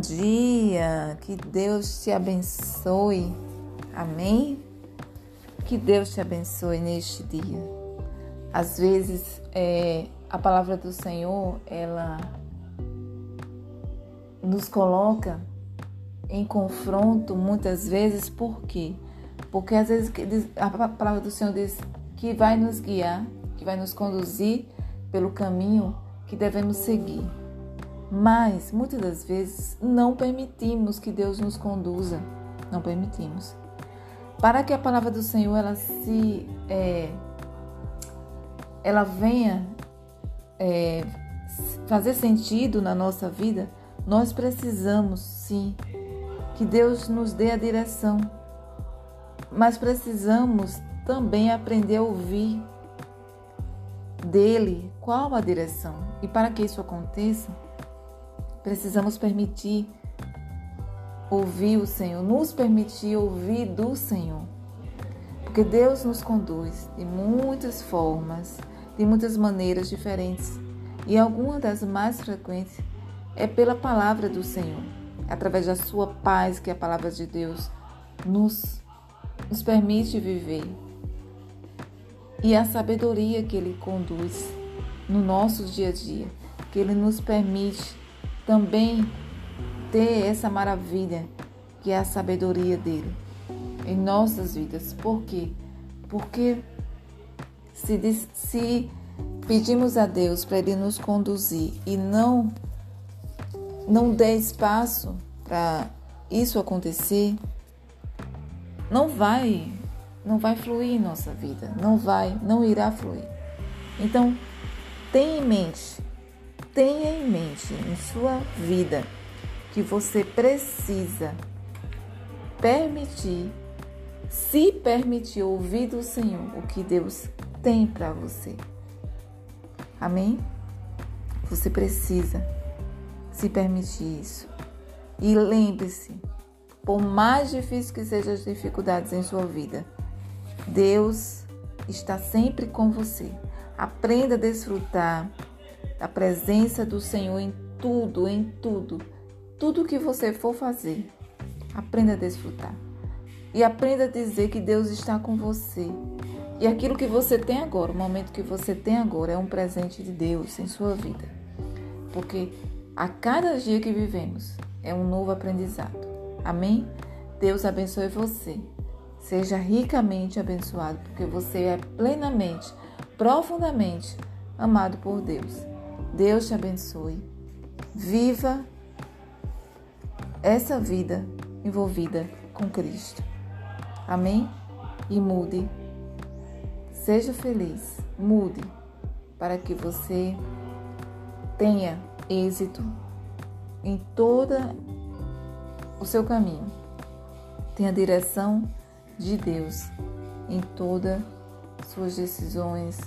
dia, que Deus te abençoe. Amém? Que Deus te abençoe neste dia. Às vezes, é, a palavra do Senhor, ela nos coloca em confronto muitas vezes, por quê? Porque às vezes a palavra do Senhor diz que vai nos guiar, que vai nos conduzir pelo caminho que devemos seguir. Mas muitas das vezes não permitimos que Deus nos conduza, não permitimos. Para que a palavra do Senhor ela se é, ela venha é, fazer sentido na nossa vida, nós precisamos sim que Deus nos dê a direção, mas precisamos também aprender a ouvir dele qual a direção. E para que isso aconteça, Precisamos permitir ouvir o Senhor, nos permitir ouvir do Senhor. Porque Deus nos conduz de muitas formas, de muitas maneiras diferentes. E alguma das mais frequentes é pela palavra do Senhor, através da sua paz que a palavra de Deus nos, nos permite viver. E a sabedoria que Ele conduz no nosso dia a dia, que Ele nos permite também ter essa maravilha que é a sabedoria dele em nossas vidas. Por quê? Porque se, se pedimos a Deus para Ele nos conduzir e não não der espaço para isso acontecer, não vai, não vai fluir em nossa vida, não vai, não irá fluir. Então, tenha em mente tenha em mente em sua vida que você precisa permitir, se permitir ouvir do Senhor o que Deus tem para você. Amém? Você precisa se permitir isso. E lembre-se, por mais difícil que sejam as dificuldades em sua vida, Deus está sempre com você. Aprenda a desfrutar da presença do Senhor em tudo, em tudo. Tudo que você for fazer, aprenda a desfrutar. E aprenda a dizer que Deus está com você. E aquilo que você tem agora, o momento que você tem agora, é um presente de Deus em sua vida. Porque a cada dia que vivemos é um novo aprendizado. Amém? Deus abençoe você. Seja ricamente abençoado, porque você é plenamente, profundamente amado por Deus. Deus te abençoe. Viva essa vida envolvida com Cristo. Amém? E mude. Seja feliz. Mude para que você tenha êxito em toda o seu caminho. Tenha a direção de Deus em todas suas decisões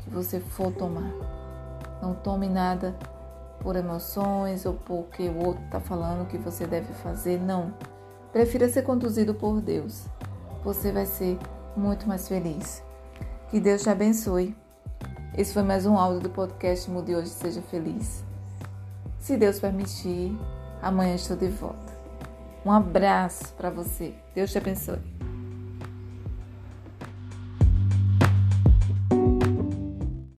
que você for tomar. Não tome nada por emoções ou porque o outro está falando que você deve fazer. Não. Prefira ser conduzido por Deus. Você vai ser muito mais feliz. Que Deus te abençoe. Esse foi mais um áudio do podcast Mude Hoje Seja Feliz. Se Deus permitir, amanhã estou de volta. Um abraço para você. Deus te abençoe.